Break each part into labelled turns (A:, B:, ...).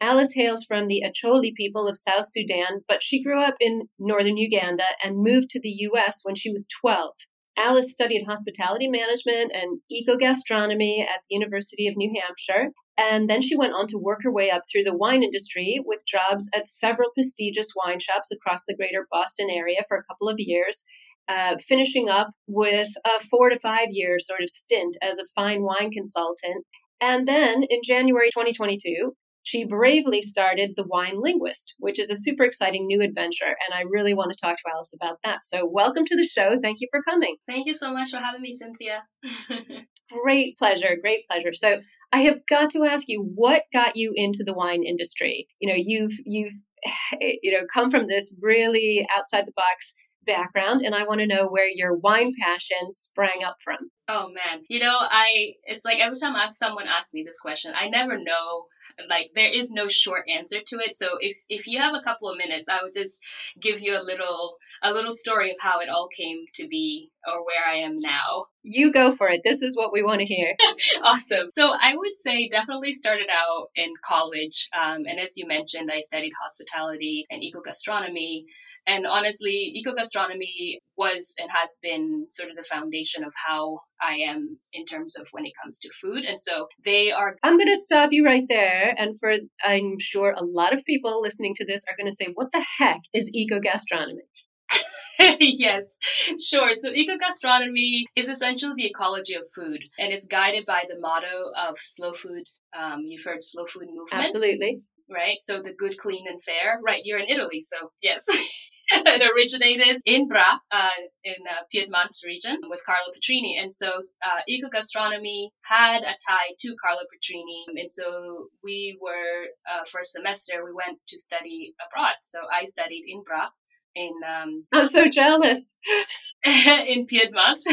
A: Alice hails from the Acholi people of South Sudan, but she grew up in northern Uganda and moved to the US when she was 12. Alice studied hospitality management and eco gastronomy at the University of New Hampshire, and then she went on to work her way up through the wine industry with jobs at several prestigious wine shops across the greater Boston area for a couple of years. Uh, finishing up with a four to five year sort of stint as a fine wine consultant. And then in January 2022, she bravely started The Wine Linguist, which is a super exciting new adventure. And I really want to talk to Alice about that. So, welcome to the show. Thank you for coming.
B: Thank you so much for having me, Cynthia.
A: great pleasure. Great pleasure. So, I have got to ask you, what got you into the wine industry? You know, you've, you've, you know, come from this really outside the box background and I want to know where your wine passion sprang up from.
B: Oh man. You know, I it's like every time I, someone asks me this question, I never know like there is no short answer to it. So if if you have a couple of minutes, I would just give you a little a little story of how it all came to be or where I am now.
A: You go for it. This is what we want to hear.
B: awesome. So I would say definitely started out in college. Um, and as you mentioned, I studied hospitality and eco gastronomy. And honestly, eco gastronomy was and has been sort of the foundation of how I am in terms of when it comes to food. And so they are.
A: I'm going to stop you right there. And for, I'm sure a lot of people listening to this are going to say, what the heck is eco gastronomy?
B: yes, sure. So eco gastronomy is essentially the ecology of food, and it's guided by the motto of slow food. Um, you've heard slow food movement.
A: Absolutely.
B: Right. So the good, clean, and fair. Right. You're in Italy. So yes. it originated in Bra, uh, in uh, Piedmont region, with Carlo Petrini. And so, uh, eco gastronomy had a tie to Carlo Petrini. And so, we were uh, for a semester we went to study abroad. So I studied in Bra. In um,
A: I'm so jealous.
B: in Piedmont.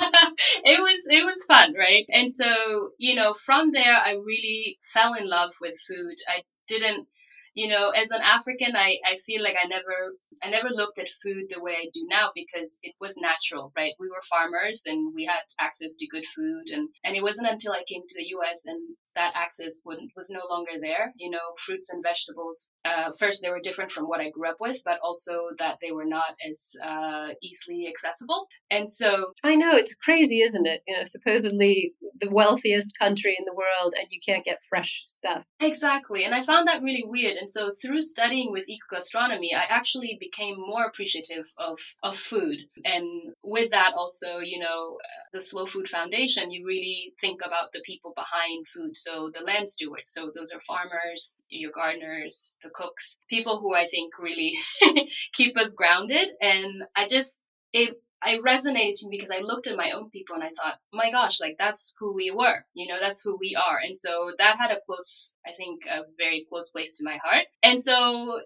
B: it was it was fun, right? And so, you know, from there I really fell in love with food. I didn't you know as an african i i feel like i never I never looked at food the way I do now because it was natural, right? We were farmers and we had access to good food. And, and it wasn't until I came to the US and that access was no longer there. You know, fruits and vegetables, uh, first, they were different from what I grew up with, but also that they were not as uh, easily accessible. And so.
A: I know, it's crazy, isn't it? You know, supposedly the wealthiest country in the world and you can't get fresh stuff.
B: Exactly. And I found that really weird. And so through studying with eco gastronomy, I actually became more appreciative of, of food. And with that, also, you know, the Slow Food Foundation, you really think about the people behind food. So the land stewards, so those are farmers, your gardeners, the cooks, people who I think really keep us grounded. And I just, it I resonated to me because I looked at my own people and I thought, my gosh, like that's who we were, you know, that's who we are. And so that had a close, I think, a very close place to my heart. And so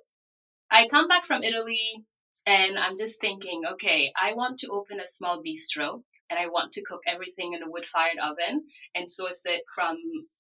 B: I come back from Italy and I'm just thinking, okay, I want to open a small bistro and I want to cook everything in a wood fired oven and source it from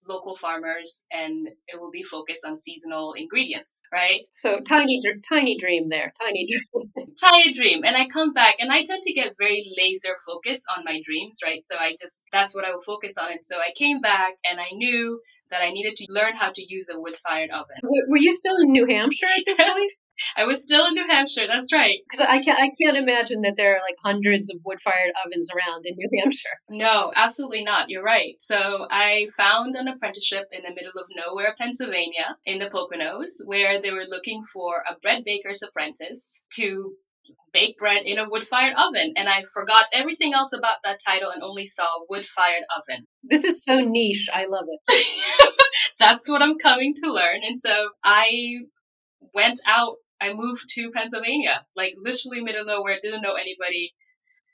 B: local farmers and it will be focused on seasonal ingredients, right?
A: So tiny tiny dream there, tiny dream.
B: tiny dream. And I come back and I tend to get very laser focused on my dreams, right? So I just that's what I will focus on. And so I came back and I knew that I needed to learn how to use a wood fired oven.
A: Were you still in New Hampshire at this point?
B: I was still in New Hampshire. That's right.
A: Because I can't, I can't imagine that there are like hundreds of wood-fired ovens around in New Hampshire.
B: No, absolutely not. You're right. So I found an apprenticeship in the middle of nowhere, Pennsylvania, in the Poconos, where they were looking for a bread baker's apprentice to bake bread in a wood fired oven. And I forgot everything else about that title and only saw wood fired oven.
A: This is so niche. I love it.
B: That's what I'm coming to learn. And so I went out, I moved to Pennsylvania, like literally middle nowhere, didn't know anybody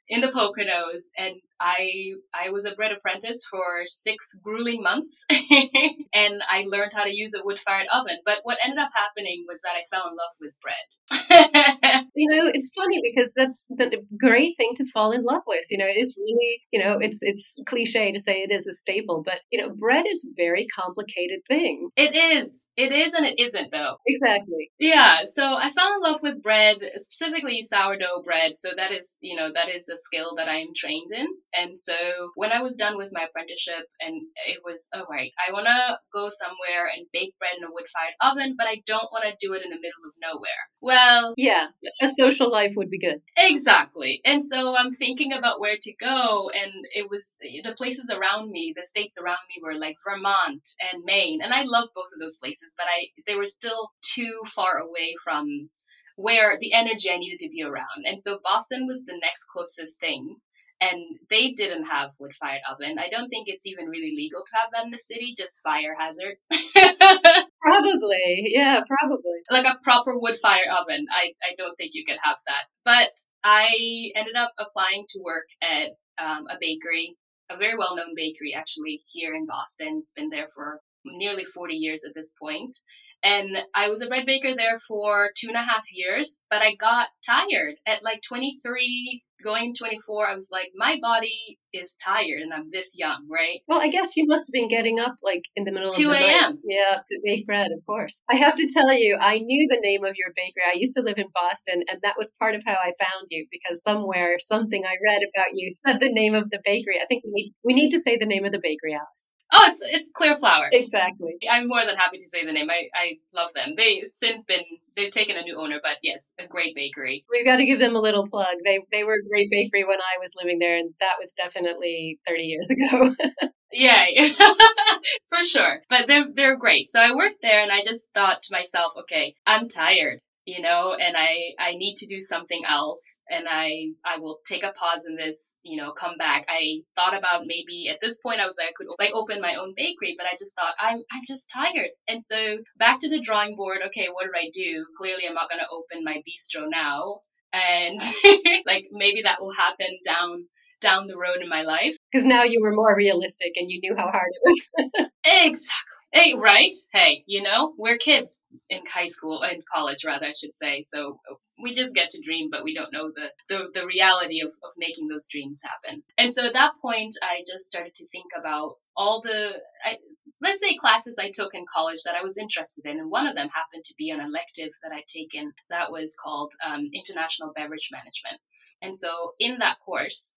B: in the Poconos. And I I was a bread apprentice for six grueling months, and I learned how to use a wood fired oven. But what ended up happening was that I fell in love with bread.
A: you know, it's funny because that's the great thing to fall in love with. You know, it's really you know it's it's cliche to say it is a staple, but you know, bread is a very complicated thing.
B: It is. It is, and it isn't though.
A: Exactly.
B: Yeah. So I fell in love with bread, specifically sourdough bread. So that is you know that is a skill that I am trained in. And so when I was done with my apprenticeship, and it was, oh, right, I want to go somewhere and bake bread in a wood fired oven, but I don't want to do it in the middle of nowhere. Well,
A: yeah, a social life would be good.
B: Exactly. And so I'm thinking about where to go, and it was the places around me, the states around me were like Vermont and Maine, and I love both of those places, but I they were still too far away from where the energy I needed to be around. And so Boston was the next closest thing and they didn't have wood fired oven. I don't think it's even really legal to have that in the city, just fire hazard.
A: probably, yeah, probably.
B: Like a proper wood fire oven. I, I don't think you could have that. But I ended up applying to work at um, a bakery, a very well known bakery actually here in Boston. It's been there for nearly 40 years at this point. And I was a bread baker there for two and a half years, but I got tired at like 23, going 24. I was like, my body is tired and I'm this young, right?
A: Well, I guess you must have been getting up like in the middle 2
B: of the night. 2 a.m.
A: Yeah, to bake bread, of course. I have to tell you, I knew the name of your bakery. I used to live in Boston, and that was part of how I found you because somewhere, something I read about you said the name of the bakery. I think we need to, we need to say the name of the bakery, Alice.
B: Oh, it's it's Clear Flour.
A: Exactly.
B: I'm more than happy to say the name. I, I love them. They since been they've taken a new owner, but yes, a great bakery.
A: We've got to give them a little plug. They they were great bakery when I was living there, and that was definitely 30 years ago.
B: yeah, for sure. But they're they're great. So I worked there, and I just thought to myself, okay, I'm tired you know and i i need to do something else and i i will take a pause in this you know come back i thought about maybe at this point i was like i could like open my own bakery but i just thought i'm i'm just tired and so back to the drawing board okay what did i do clearly i'm not going to open my bistro now and like maybe that will happen down down the road in my life.
A: Because now you were more realistic and you knew how hard it was.
B: Exactly Hey, right? Hey, you know, we're kids in high school in college rather, I should say. So we just get to dream, but we don't know the, the, the reality of, of making those dreams happen. And so at that point, I just started to think about all the, I, let's say, classes I took in college that I was interested in. And one of them happened to be an elective that I'd taken that was called um, International Beverage Management. And so in that course,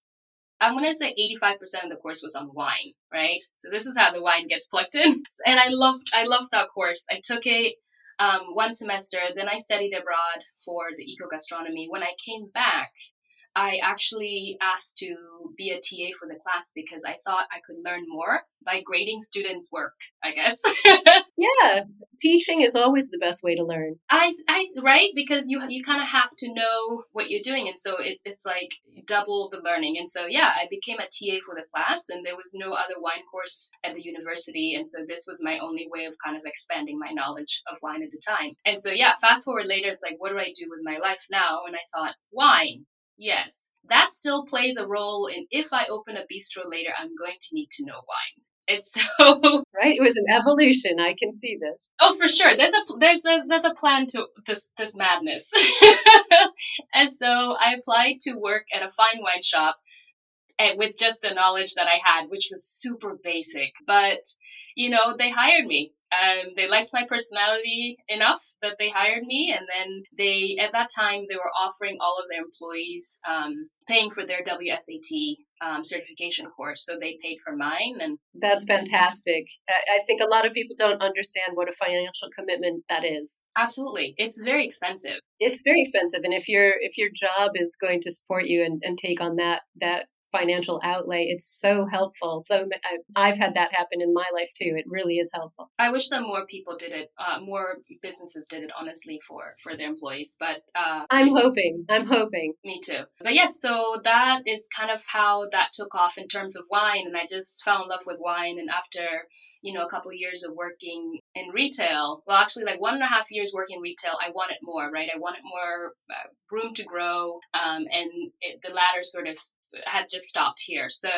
B: I'm going to say 85% of the course was on wine, right? So this is how the wine gets plucked in. And I loved, I loved that course. I took it um, one semester, then I studied abroad for the eco gastronomy. When I came back, I actually asked to be a TA for the class because I thought I could learn more by grading students' work, I guess.
A: yeah, teaching is always the best way to learn.
B: I, I right because you you kind of have to know what you're doing, and so it's it's like double the learning. And so yeah, I became a TA for the class, and there was no other wine course at the university, and so this was my only way of kind of expanding my knowledge of wine at the time. And so yeah, fast forward later, it's like what do I do with my life now? And I thought wine Yes, that still plays a role in if I open a bistro later, I'm going to need to know wine. It's so
A: right. It was an evolution. I can see this.
B: Oh, for sure. There's a there's there's, there's a plan to this this madness. and so I applied to work at a fine wine shop, and with just the knowledge that I had, which was super basic. But you know, they hired me Um, they liked my personality enough that they hired me, and then they at that time they were offering all of their employees um, paying for their WSET um, certification course, so they paid for mine. And
A: that's fantastic. I think a lot of people don't understand what a financial commitment that is.
B: Absolutely, it's very expensive.
A: It's very expensive, and if your if your job is going to support you and, and take on that that financial outlay. It's so helpful. So I've had that happen in my life too. It really is helpful.
B: I wish that more people did it, uh, more businesses did it, honestly, for for their employees. But uh,
A: I'm hoping. I'm hoping.
B: Me too. But yes, so that is kind of how that took off in terms of wine, and I just fell in love with wine. And after you know a couple of years of working in retail, well, actually, like one and a half years working retail, I wanted more. Right, I wanted more uh, room to grow, um, and it, the latter sort of had just stopped here. So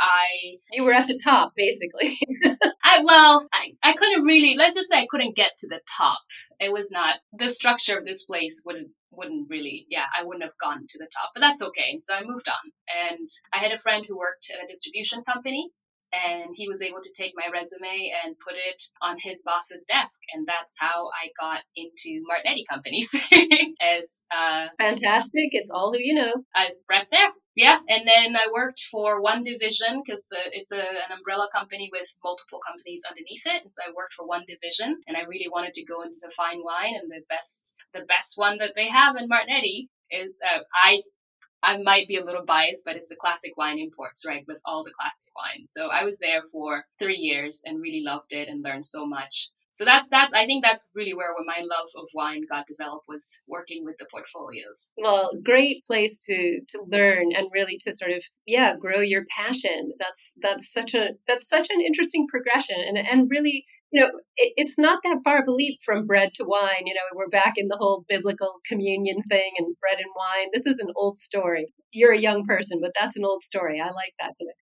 B: I
A: You were at the top basically.
B: I well, I, I couldn't really let's just say I couldn't get to the top. It was not the structure of this place wouldn't wouldn't really yeah, I wouldn't have gone to the top. But that's okay. And so I moved on. And I had a friend who worked at a distribution company and he was able to take my resume and put it on his boss's desk and that's how i got into Martignetti companies as uh,
A: fantastic. It's all who you know.
B: i right there. Yeah, and then I worked for one division because it's a, an umbrella company with multiple companies underneath it, and so I worked for one division, and I really wanted to go into the fine wine, and the best the best one that they have in Martignetti is uh, I I might be a little biased, but it's a classic wine imports, right, with all the classic wines. So I was there for three years and really loved it and learned so much so that's that's I think that's really where, where my love of wine got developed was working with the portfolios.
A: Well, great place to to learn and really to sort of yeah grow your passion. That's that's such a that's such an interesting progression and and really you know it, it's not that far of a leap from bread to wine. You know we're back in the whole biblical communion thing and bread and wine. This is an old story. You're a young person, but that's an old story. I like that. But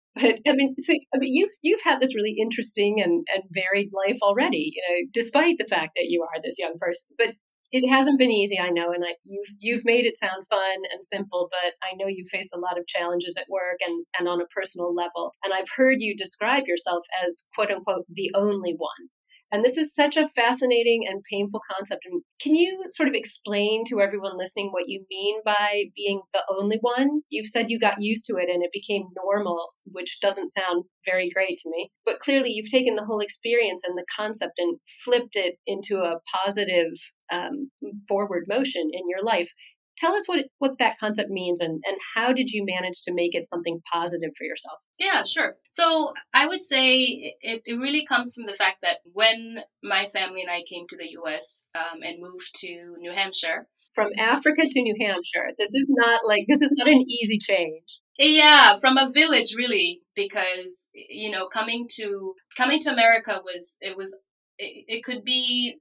A: I mean, so I mean, you've you've had this really interesting and, and varied life already, you know, despite the fact that you are this young person. But it hasn't been easy, I know, and I, you've you've made it sound fun and simple, but I know you've faced a lot of challenges at work and and on a personal level. And I've heard you describe yourself as quote unquote the only one. And this is such a fascinating and painful concept. And can you sort of explain to everyone listening what you mean by being the only one? You've said you got used to it and it became normal, which doesn't sound very great to me. But clearly, you've taken the whole experience and the concept and flipped it into a positive um, forward motion in your life tell us what what that concept means and and how did you manage to make it something positive for yourself?
B: Yeah sure. So i would say it, it really comes from the fact that when my family and i came to the us um, and moved to new hampshire.
A: From africa to new hampshire. This is not like this is not an easy change.
B: Yeah from a village really because you know coming to coming to america was it was it, it could be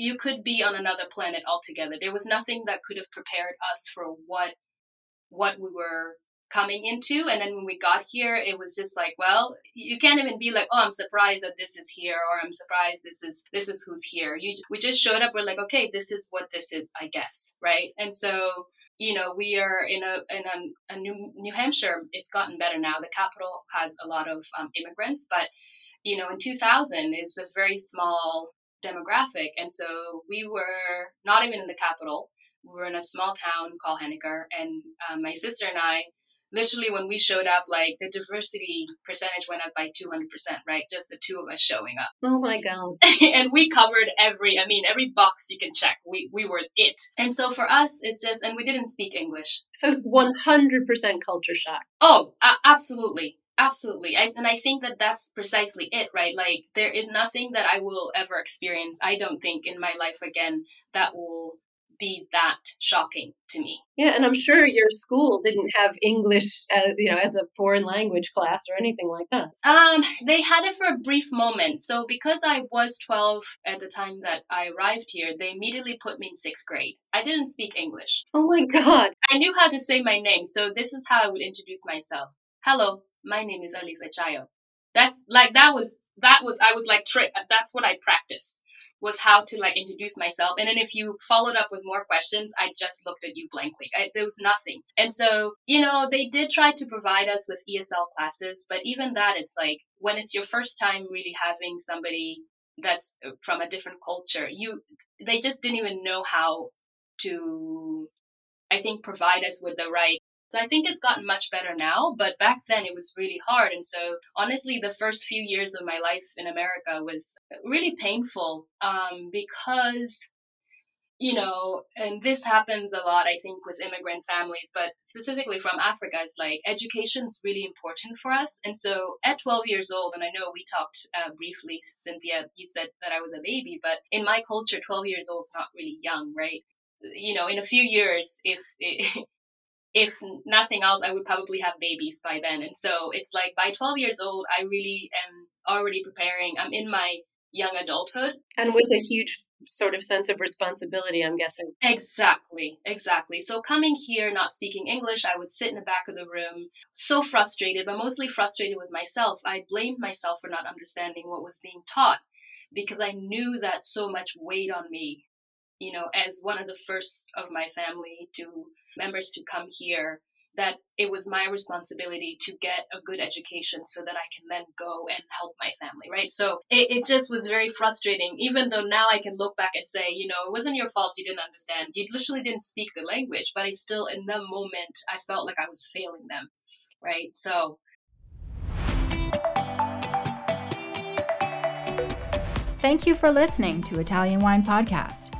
B: you could be on another planet altogether. There was nothing that could have prepared us for what what we were coming into. And then when we got here it was just like well you can't even be like oh i'm surprised that this is here or i'm surprised this is this is who's here. You we just showed up we're like okay this is what this is i guess right? And so you know we are in a in a, a new new hampshire it's gotten better now. The capital has a lot of um, immigrants but you know in 2000 it was a very small demographic. And so we were not even in the capital. We were in a small town called Henniker. And um, my sister and I, literally, when we showed up, like the diversity percentage went up by 200%, right? Just the two of us showing up.
A: Oh my God.
B: and we covered every, I mean, every box you can check. We, we were it. And so for us, it's just, and we didn't speak English.
A: So 100% culture shock.
B: Oh, uh, absolutely. Absolutely. I, and I think that that's precisely it, right? Like, there is nothing that I will ever experience, I don't think, in my life again that will be that shocking to me.
A: Yeah, and I'm sure your school didn't have English, as, you know, as a foreign language class or anything like that.
B: Um, they had it for a brief moment. So because I was 12 at the time that I arrived here, they immediately put me in sixth grade. I didn't speak English.
A: Oh my god!
B: I knew how to say my name, so this is how I would introduce myself. Hello, my name is Alice Achayo. That's like that was that was I was like tri- that's what I practiced was how to like introduce myself. And then if you followed up with more questions i just looked at you blankly. I, there was nothing. And so you know they did try to provide us with esl classes but even that it's like when it's your first time really having somebody that's uh, from a different culture you they just didn't even know how to i think provide us with the right so I think it's gotten much better now, but back then it was really hard. And so honestly, the first few years of my life in America was really painful um, because you know, and this happens a lot, I think, with immigrant families, but specifically from Africa, is like education is really important for us. And so at 12 years old, and I know we talked uh, briefly, Cynthia, you said that I was a baby, but in my culture, 12 years old is not really young, right? You know, in a few years, if if nothing else, I would probably have babies by then. And so it's like by 12 years old, I really am already preparing. I'm in my young adulthood.
A: And with a huge sort of sense of responsibility, I'm guessing.
B: Exactly, exactly. So coming here, not speaking English, I would sit in the back of the room, so frustrated, but mostly frustrated with myself. I blamed myself for not understanding what was being taught because I knew that so much weighed on me, you know, as one of the first of my family to members to come here that it was my responsibility to get a good education so that I can then go and help my family, right? So it, it just was very frustrating, even though now I can look back and say, you know, it wasn't your fault you didn't understand. You literally didn't speak the language, but I still, in the moment, I felt like I was failing them, right? So
C: Thank you for listening to Italian Wine Podcast.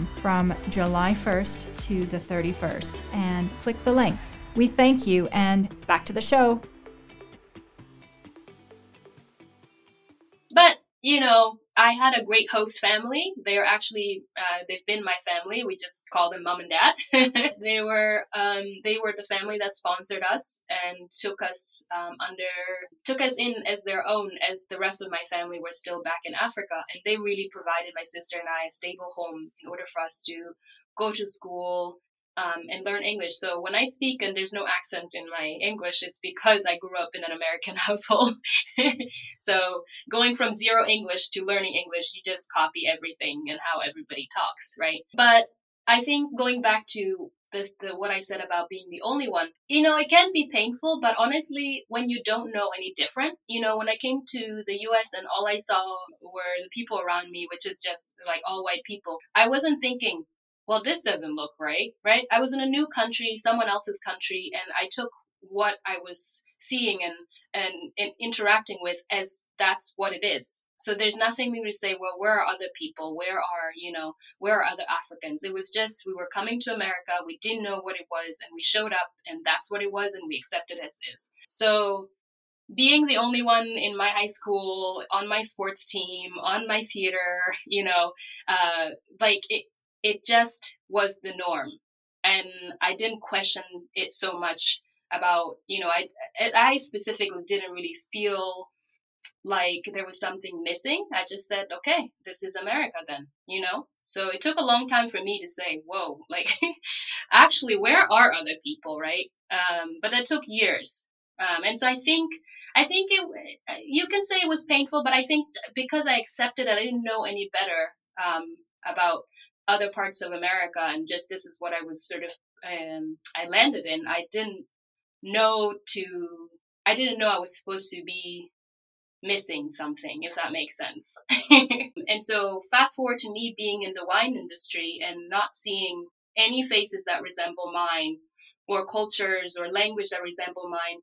C: from July 1st to the 31st and click the link. We thank you and back to the show.
B: But, you know, I had a great host family. They're actually uh, they've been my family. We just call them mom and dad. they were um, they were the family that sponsored us and took us um, under took us in as their own as the rest of my family were still back in Africa. And they really provided my sister and I a stable home in order for us to go to school, um, and learn English. So when I speak and there's no accent in my English, it's because I grew up in an American household. so going from zero English to learning English, you just copy everything and how everybody talks, right? But I think going back to the, the what I said about being the only one, you know, it can be painful, but honestly, when you don't know any different, you know, when I came to the US and all I saw were the people around me, which is just like all white people, I wasn't thinking, well, this doesn't look right, right? I was in a new country, someone else's country, and I took what I was seeing and, and, and interacting with as that's what it is. So there's nothing we would say, well, where are other people? Where are, you know, where are other Africans? It was just, we were coming to America, we didn't know what it was, and we showed up, and that's what it was, and we accepted it as is. So being the only one in my high school, on my sports team, on my theater, you know, uh, like it, it just was the norm. And i didn't question it so much about you know i i specifically didn't really feel like there was something missing. I just said okay this is america then you know? So it took a long time for me to say whoa like actually where are other people? Right? Um, but that took years. Um, and so i think i think it you can say it was painful but i think because i accepted it i didn't know any better um, about other parts of America, and just this is what I was sort of um, I landed in. I didn't know to I didn't know I was supposed to be missing something, if that makes sense. and so fast forward to me being in the wine industry and not seeing any faces that resemble mine or cultures or language that resemble mine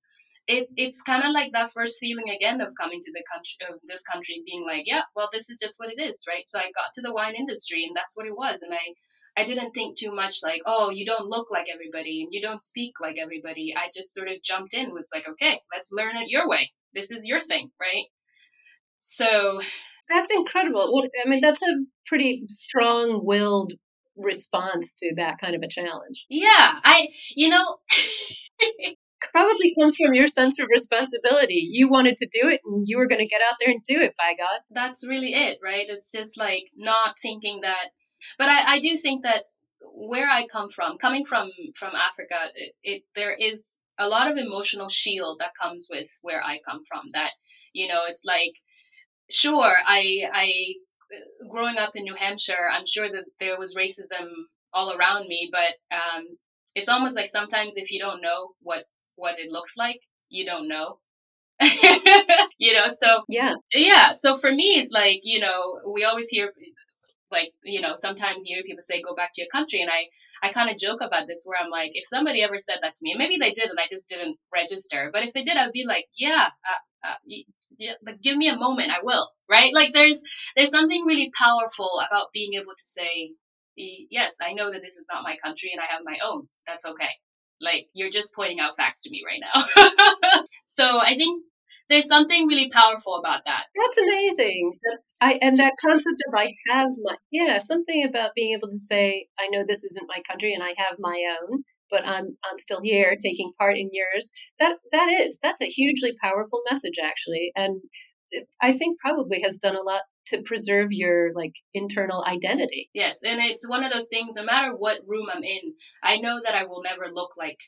B: it, it's kind of like that first feeling again of coming to the country of this country being like yeah well this is just what it is right? So i got to the wine industry and that's what it was and i i didn't think too much like oh you don't look like everybody and you don't speak like everybody. I just sort of jumped in was like okay let's learn it your way. This is your thing right? So
A: that's incredible. I mean that's a pretty strong willed response to that kind of a challenge.
B: Yeah i you know
A: probably comes from your sense of responsibility. You wanted to do it and you were going to get out there and do it, by God.
B: That's really it, right? It's just like not thinking that. But I, I do think that where I come from, coming from from Africa, it, it there is a lot of emotional shield that comes with where I come from. That you know, it's like sure, I I growing up in New Hampshire, I'm sure that there was racism all around me, but um, it's almost like sometimes if you don't know what what it looks like, you don't know. you know, so
A: yeah,
B: yeah. So for me, it's like you know, we always hear like you know sometimes you hear people say go back to your country and i i kind of joke about this where i'm like if somebody ever said that to me maybe they did and i just didn't register but if they did i'd be like yeah uh, uh, yeah, like give me a moment i will right like there's there's something really powerful about being able to say yes i know that this is not my country and i have my own that's okay like you're just pointing out facts to me right now so i think there's something really powerful about that.
A: That's amazing. That's I and that concept of I have my yeah, something about being able to say, I know this isn't my country and I have my own, but I'm I'm still here taking part in yours. That that is that's a hugely powerful message actually. And I think probably has done a lot to preserve your like internal identity.
B: Yes, and it's one of those things no matter what room I'm in, I know that I will never look like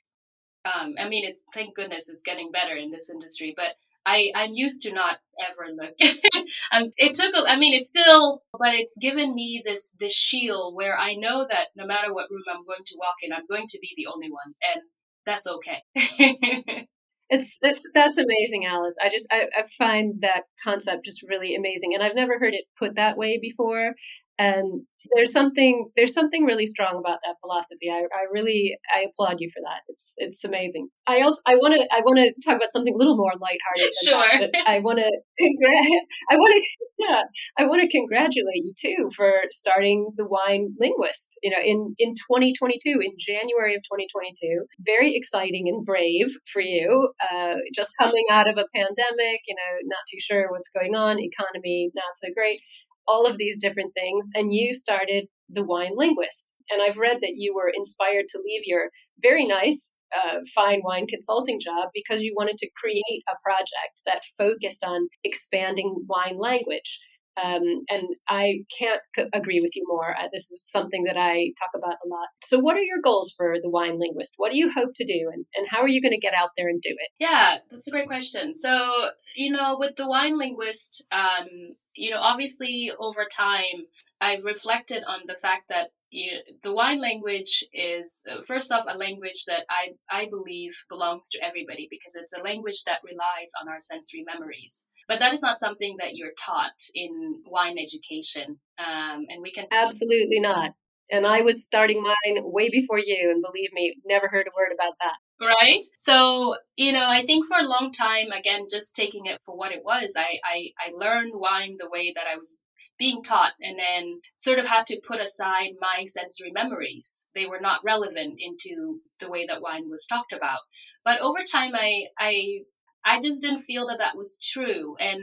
B: um, I mean, it's thank goodness it's getting better in this industry, but I, I'm used to not ever look. um, it took, I mean, it's still, but it's given me this, this shield where I know that no matter what room I'm going to walk in, I'm going to be the only one. And that's okay.
A: it's, it's, that's amazing, Alice. I just, I, I find that concept just really amazing. And I've never heard it put that way before. And there's something there's something really strong about that philosophy. I, I really I applaud you for that. It's it's amazing. I also I want to I want to talk about something a little more lighthearted.
B: sure.
A: That, I want to congr- I want to yeah I want to congratulate you too for starting the Wine Linguist. You know in in 2022 in January of 2022. Very exciting and brave for you. Uh, just coming out of a pandemic. You know not too sure what's going on. Economy not so great all of these different things, and you started the Wine Linguist. And I've read that you were inspired to leave your very nice, uh, fine wine consulting job because you wanted to create a project that focused on expanding wine language. Um, and I can't c- agree with you more. Uh, this is something that I talk about a lot. So, what are your goals for the wine linguist? What do you hope to do, and, and how are you going to get out there and do it?
B: Yeah, that's a great question. So, you know, with the wine linguist, um, you know, obviously over time, I've reflected on the fact that you know, the wine language is uh, first off a language that I I believe belongs to everybody because it's a language that relies on our sensory memories. But that is not something that you're taught in wine education, um, and we can
A: absolutely not. And I was starting mine way before you, and believe me, never heard a word about that.
B: Right? So you know i think for a long time again just taking it for what it was i i, I learned wine the way that i was being taught and then sort of had to put aside my sensory memories. They were not relevant into the way that wine was talked about. But over time i i i just didn't feel that that was true and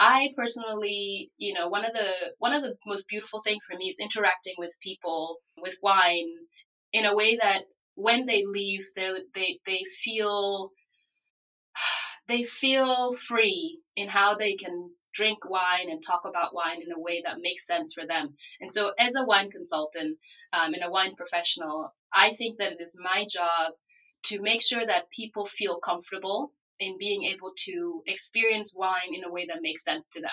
B: I personally, you know, one of the one of the most beautiful things for me is interacting with people with wine in a way that when they leave, they they they feel they feel free in how they can drink wine and talk about wine in a way that makes sense for them. And so, as a wine consultant um, and a wine professional, I think that it is my job to make sure that people feel comfortable in being able to experience wine in a way that makes sense to them.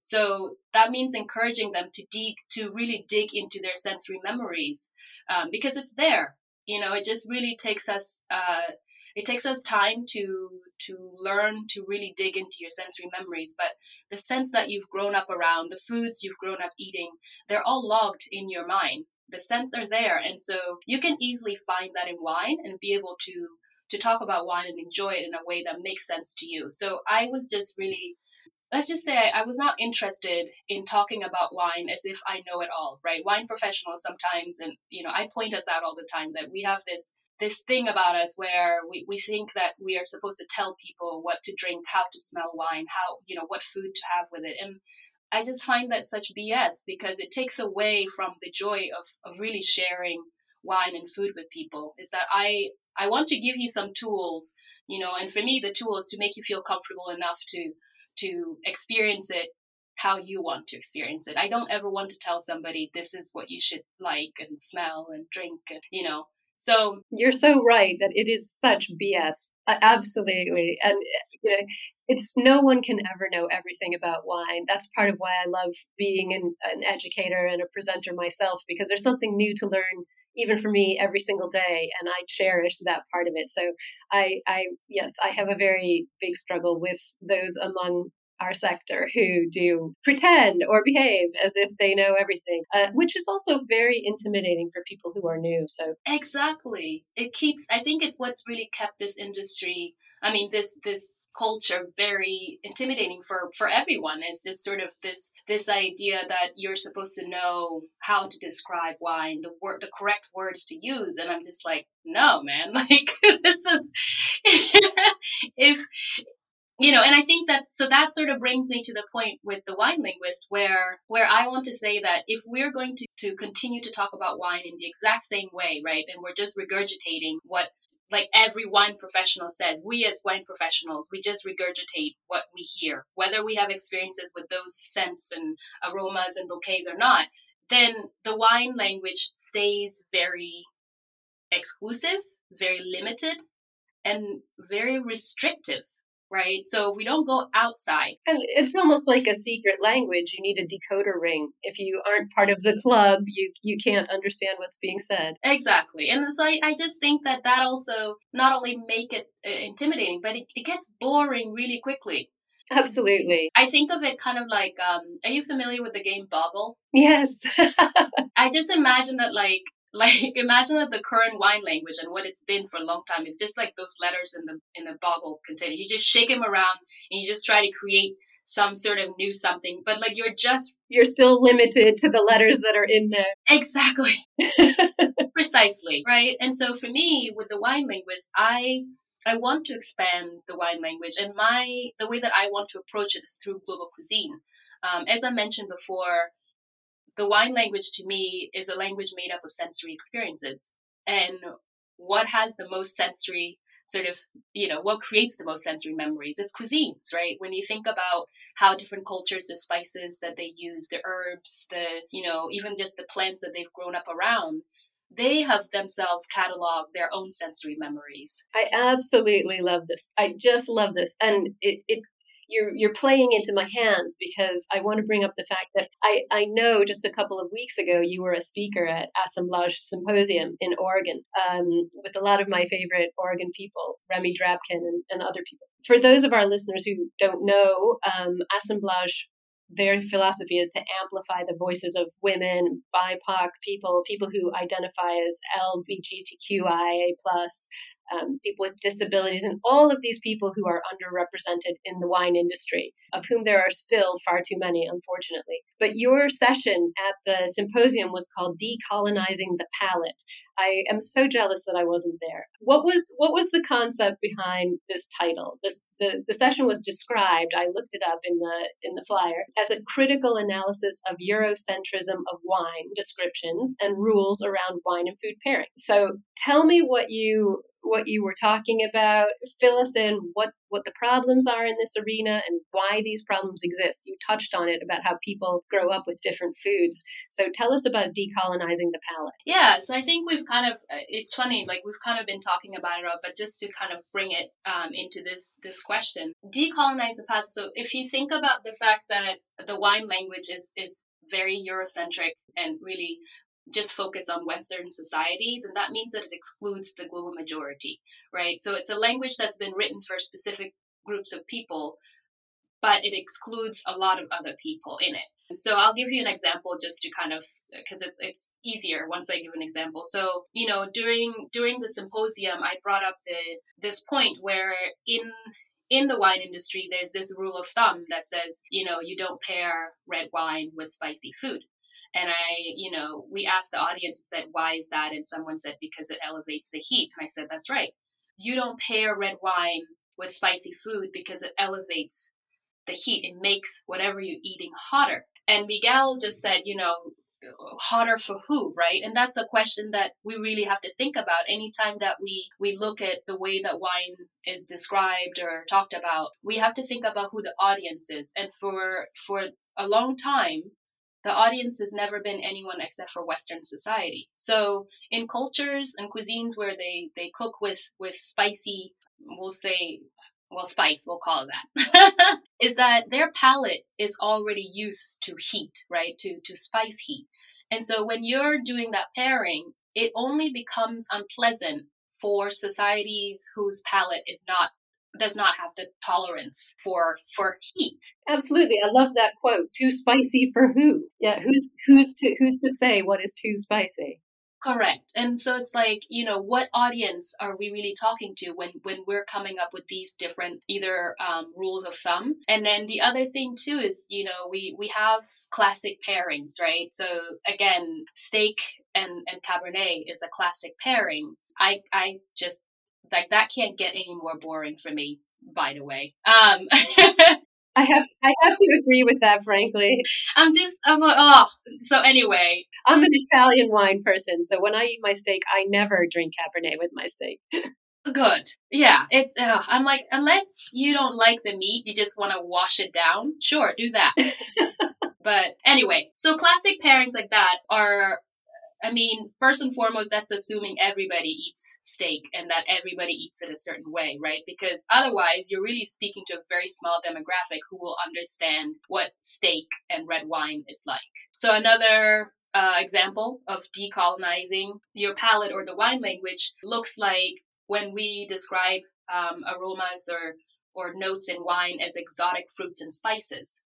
B: So that means encouraging them to dig, to really dig into their sensory memories um, because it's there. You know it just really takes us uh, it takes us time to to learn to really dig into your sensory memories. But the sense that you've grown up around the foods you've grown up eating they're all logged in your mind. The scents are there. And so you can easily find that in wine and be able to to talk about wine and enjoy it in a way that makes sense to you so i was just really let's just say I, was not interested in talking about wine as if I know it all, right? Wine professionals sometimes, and you know, I point us out all the time that we have this this thing about us where we, we think that we are supposed to tell people what to drink, how to smell wine, how you know what food to have with it, and I just find that such BS because it takes away from the joy of of really sharing wine and food with people. Is that I I want to give you some tools, you know, and for me, the tool is to make you feel comfortable enough to to experience it how you want to experience it. I don't ever want to tell somebody this is what you should like and smell and drink, and, you know. So
A: you're so right that it is such BS. Absolutely. And you know, it's no one can ever know everything about wine. That's part of why I love being an, an educator and a presenter myself because there's something new to learn even for me every single day and i cherish that part of it so i i yes i have a very big struggle with those among our sector who do pretend or behave as if they know everything, uh, which is also very intimidating for people who are new. So
B: exactly, it keeps. I think it's what's really kept this industry. I mean, this this culture very intimidating for for everyone. Is this sort of this this idea that you're supposed to know how to describe wine the word the correct words to use. And i'm just like no man like this is if you know and i think that so that sort of brings me to the point with the wine linguist where where i want to say that if we're going to to continue to talk about wine in the exact same way right and we're just regurgitating what like every wine professional says we as wine professionals we just regurgitate what we hear. Whether we have experiences with those scents and aromas and bouquets or not then the wine language stays very exclusive very limited and very restrictive right? So we don't go outside.
A: And it's almost like a secret language. You need a decoder ring. If you aren't part of the club, you you can't understand what's being said.
B: Exactly. And so I, I just think that that also not only make it uh, intimidating, but it, it gets boring really quickly.
A: Absolutely.
B: I think of it kind of like um, are you familiar with the game Boggle?
A: Yes.
B: I just imagine that like like imagine that the current wine language and what it's been for a long time is just like those letters in the in the boggle container. You just shake them around and you just try to create some sort of new something but like you're just
A: you're still limited to the letters that are in there.
B: Exactly. Precisely right? And so for me with the wine linguist i i want to expand the wine language and my the way that i want to approach it is through global cuisine. Um, as i mentioned before the wine language to me is a language made up of sensory experiences. And what has the most sensory sort of, you know, what creates the most sensory memories? It's cuisines, right? When you think about how different cultures, the spices that they use, the herbs, the, you know, even just the plants that they've grown up around, they have themselves cataloged their own sensory memories.
A: I absolutely love this. I just love this. And it, it you're you're playing into my hands because I want to bring up the fact that I, I know just a couple of weeks ago you were a speaker at Assemblage Symposium in Oregon um, with a lot of my favorite Oregon people, Remy Drabkin and, and other people. For those of our listeners who don't know, um, Assemblage their philosophy is to amplify the voices of women, BIPOC people, people who identify as LGBTQIA um, people with disabilities, and all of these people who are underrepresented in the wine industry, of whom there are still far too many, unfortunately. But your session at the symposium was called Decolonizing the Palate. I am so jealous that I wasn't there. What was what was the concept behind this title? This the, the session was described, I looked it up in the in the flyer, as a critical analysis of Eurocentrism of wine descriptions and rules around wine and food pairing. So tell me what you what you were talking about. Fill us in what what the problems are in this arena and why these problems exist. You touched on it about how people grow up with different foods. So tell us about decolonizing the palate.
B: Yeah, so I think we've kind of uh, it's funny like we've kind of been talking about it, all, but just to kind of bring it um, into this this question, decolonize the palate. So if you think about the fact that the wine language is is very Eurocentric and really just focus on Western society, then that means that it excludes the global majority, right? So it's a language that's been written for specific groups of people, but it excludes a lot of other people in it. So I'll give you an example just to kind of because it's it's easier once I give an example. So you know during during the symposium I brought up the this point where in in the wine industry there's this rule of thumb that says you know you don't pair red wine with spicy food and I, you know, we asked the audience, said, why is that? And someone said, because it elevates the heat. And I said, that's right. You don't pair red wine with spicy food because it elevates the heat. It makes whatever you're eating hotter. And Miguel just said, you know, hotter for who right and that's a question that we really have to think about anytime that we we look at the way that wine is described or talked about we have to think about who the audience is and for for a long time the audience has never been anyone except for western society. So in cultures and cuisines where they they cook with with spicy we'll say well spice we'll call it that is that their palate is already used to heat right? To to spice heat. And so when you're doing that pairing it only becomes unpleasant for societies whose palate is not does not have the tolerance for for heat.
D: Absolutely, I love that quote. Too spicy for who? Yeah, who's who's to who's to say what is too spicy?
B: Correct. And so it's like, you know, what audience are we really talking to when when we're coming up with these different either um, rules of thumb? And then the other thing too is, you know, we we have classic pairings, right? So again, steak and and cabernet is a classic pairing. I I just like that can't get any more boring for me by the way um
D: I have to, I have to agree with that, frankly.
B: I'm just I'm like, oh. So anyway,
D: I'm an Italian wine person, so when I eat my steak, I never drink Cabernet with my steak.
B: Good. Yeah, it's. Uh, I'm like, unless you don't like the meat, you just want to wash it down. Sure, do that. but anyway, so classic pairings like that are I mean, first and foremost, that's assuming everybody eats steak and that everybody eats it a certain way, right? Because otherwise, you're really speaking to a very small demographic who will understand what steak and red wine is like. So, another uh, example of decolonizing your palate or the wine language looks like when we describe um, aromas or, or notes in wine as exotic fruits and spices.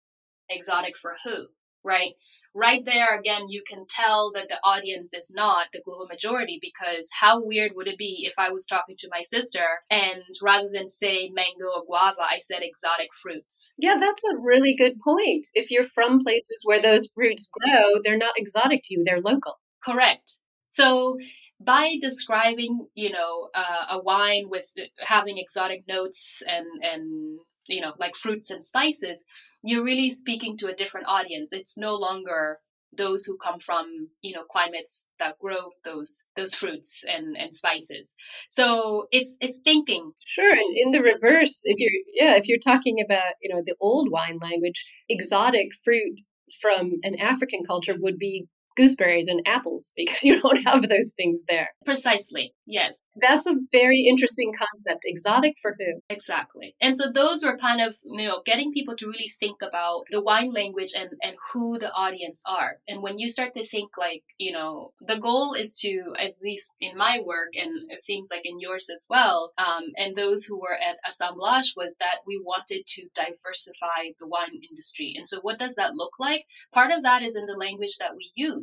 B: Exotic for who? Right? Right there, again, you can tell that the audience is not the global majority because how weird would it be if I was talking to my sister and rather than say mango or guava, I said exotic fruits?
D: Yeah, that's a really good point. If you're from places where those fruits grow, they're not exotic to you, they're local.
B: Correct. So by describing, you know, uh, a wine with having exotic notes and and you know like fruits and spices, you're really speaking to a different audience. It's no longer those who come from you know climates that grow those those fruits and and spices so it's it's thinking
D: sure and in the reverse if you're yeah if you're talking about you know the old wine language exotic fruit from an african culture would be gooseberries and apples because you don't have those things there.
B: Precisely. Yes.
D: That's a very interesting concept. Exotic for who?
B: Exactly. And so those were kind of, you know, getting people to really think about the wine language and, and who the audience are. And when you start to think like, you know, the goal is to, at least in my work, and it seems like in yours as well, um, and those who were at Assemblage was that we wanted to diversify the wine industry. And so what does that look like? Part of that is in the language that we use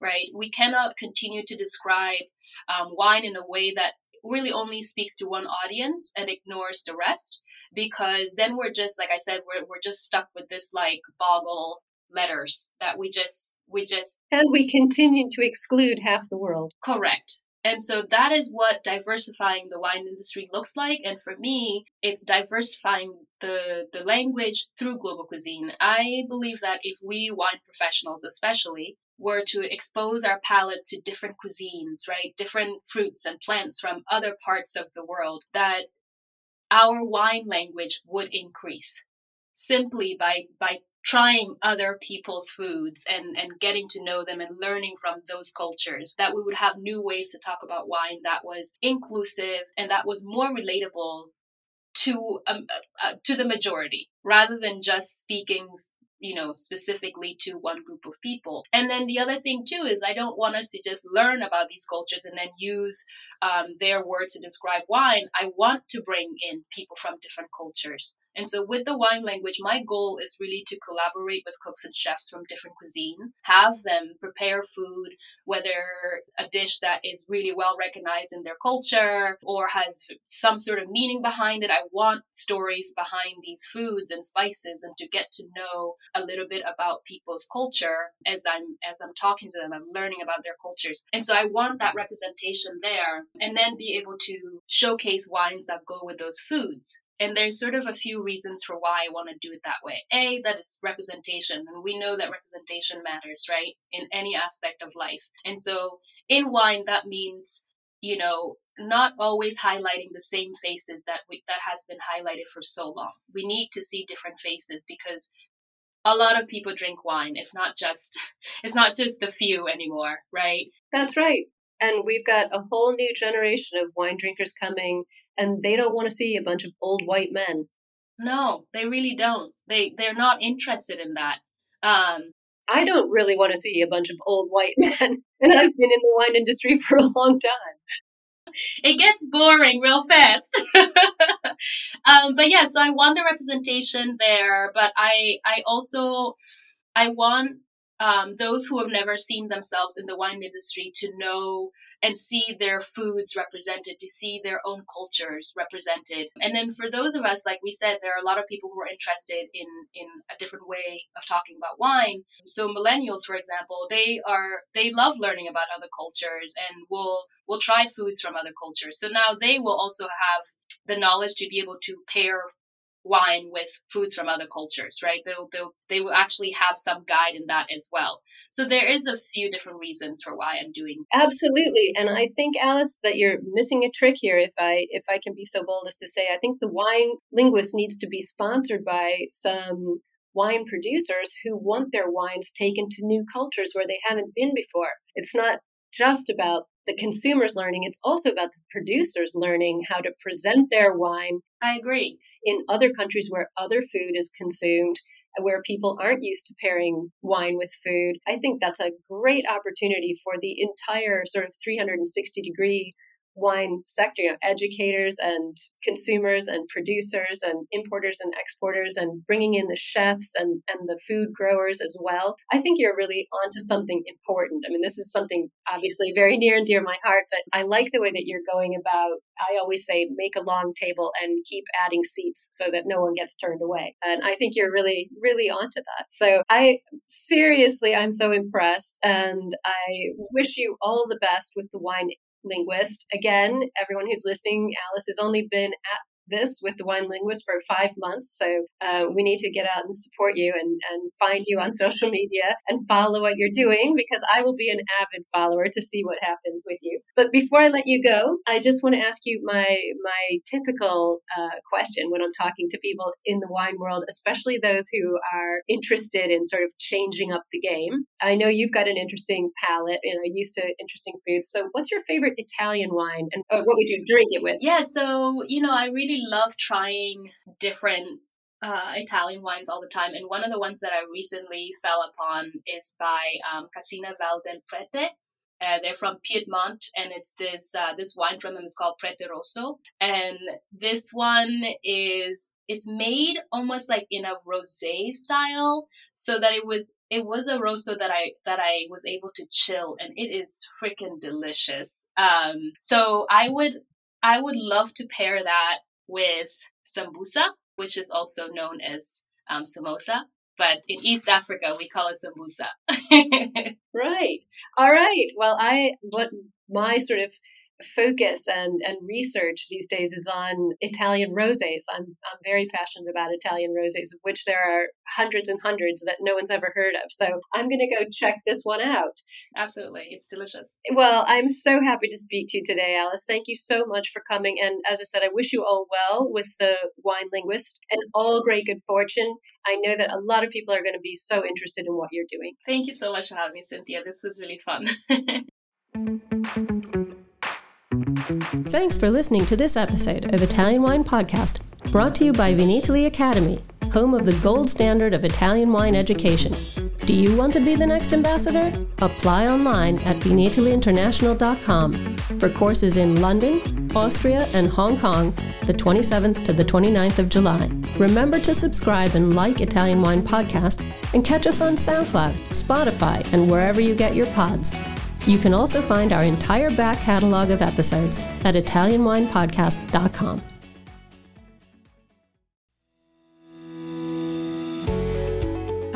B: right? We cannot continue to describe um, wine in a way that really only speaks to one audience and ignores the rest because then we're just like i said we're, we're just stuck with this like boggle letters that we just we just
D: and we continue to exclude half the world
B: correct and so that is what diversifying the wine industry looks like. And for me, it's diversifying the, the language through global cuisine. I believe that if we wine professionals, especially, were to expose our palates to different cuisines, right? Different fruits and plants from other parts of the world, that our wine language would increase simply by, by trying other people's foods and, and getting to know them and learning from those cultures, that we would have new ways to talk about wine that was inclusive and that was more relatable to um, uh, uh to the majority rather than just speaking you know, specifically to one group of people. And then the other thing too is I don't want us to just learn about these cultures and then use um, their words to describe wine. I want to bring in people from different cultures. And so with the wine language, my goal is really to collaborate with cooks and chefs from different cuisine, have them prepare food, whether a dish that is really well recognized in their culture or has some sort of meaning behind it. I want stories behind these foods and spices and to get to know a little bit about people's culture as I'm as I'm talking to them. I'm learning about their cultures. And so I want that representation there and then be able to showcase wines that go with those foods And there's sort of a few reasons for why I want to do it that way. A, that it's representation, and we know that representation matters, right? In any aspect of life. And so in wine, that means, you know, not always highlighting the same faces that we, that has been highlighted for so long. We need to see different faces because a lot of people drink wine. It's not just it's not just the few anymore, right?
A: That's right. And we've got a whole new generation of wine drinkers coming and they don't want to see a bunch of old white men.
B: No, they really don't. They they're not interested in that. Um,
A: I don't really want to see a bunch of old white men, and I've been in the wine industry for a long time.
B: It gets boring real fast. um, but yeah, so I want the representation there, but I I also I want um, those who have never seen themselves in the wine industry to know and see their foods represented, to see their own cultures represented. And then for those of us, like we said, there are a lot of people who are interested in in a different way of talking about wine. So millennials, for example, they are they love learning about other cultures and will will try foods from other cultures. So now they will also have the knowledge to be able to pair wine with foods from other cultures, right? They'll, they'll, they will actually have some guide in that as well. So there is a few different reasons for why I'm doing.
A: Absolutely. And I think, Alice, that you're missing a trick here. If I, if I can be so bold as to say, I think the wine linguist needs to be sponsored by some wine producers who want their wines taken to new cultures where they haven't been before. It's not just about the consumers learning, it's also about the producers learning how to present their wine.
B: I agree
A: in other countries where other food is consumed, where people aren't used to pairing wine with food, I think that's a great opportunity for the entire sort of 360 degree wine sector, you know, educators and consumers and producers and importers and exporters and bringing in the chefs and, and the food growers as well. I think you're really onto something important. I mean, this is something obviously very near and dear my heart, but I like the way that you're going about, I always say, make a long table and keep adding seats so that no one gets turned away. And I think you're really, really onto that. So I seriously, I'm so impressed and I wish you all the best with the wine linguist. Again, everyone who's listening, Alice has only been at this with the wine linguist for five months. So uh, we need to get out and support you and, and find you on social media and follow what you're doing because I will be an avid follower to see what happens with you. But before I let you go, I just want to ask you my my typical uh, question when I'm talking to people in the wine world, especially those who are interested in sort of changing up the game. I know you've got an interesting palate and are used to interesting foods. So what's your favorite Italian wine and uh, what would you drink it with?
B: Yeah, so you know, I really love trying different uh, Italian wines all the time. And one of the ones that I recently fell upon is by um, Cascina Val del Prete. Uh, they're from Piedmont, and it's this uh, this wine from them is called Prete Rosso, and this one is it's made almost like in a rosé style, so that it was it was a rosso that I that I was able to chill, and it is freaking delicious. Um, so I would I would love to pair that with sambusa, which is also known as um, samosa. But in East Africa, we call it sambusa.
A: right. All right. Well, I what my sort of focus and, and research these days is on Italian rosés. I'm, I'm very passionate about Italian rosés, of which there are hundreds and hundreds that no one's ever heard of. So I'm going to go check this one out.
B: Absolutely. It's delicious.
A: Well, I'm so happy to speak to you today, Alice. Thank you so much for coming. And as I said, I wish you all well with the wine linguist and all great good fortune. I know that a lot of people are going to be so interested in what you're doing.
B: Thank you so much for having me, Cynthia. This was really fun.
C: Thanks for listening to this episode of Italian Wine Podcast, brought to you by Vinitaly Academy, home of the gold standard of Italian wine education. Do you want to be the next ambassador? Apply online at vinitalyinternational.com for courses in London, Austria, and Hong Kong the 27th to the 29th of July. Remember to subscribe and like Italian Wine Podcast and catch us on SoundCloud, Spotify, and wherever you get your pods. You can also find our entire back catalog of episodes at ItalianWinePodcast.com.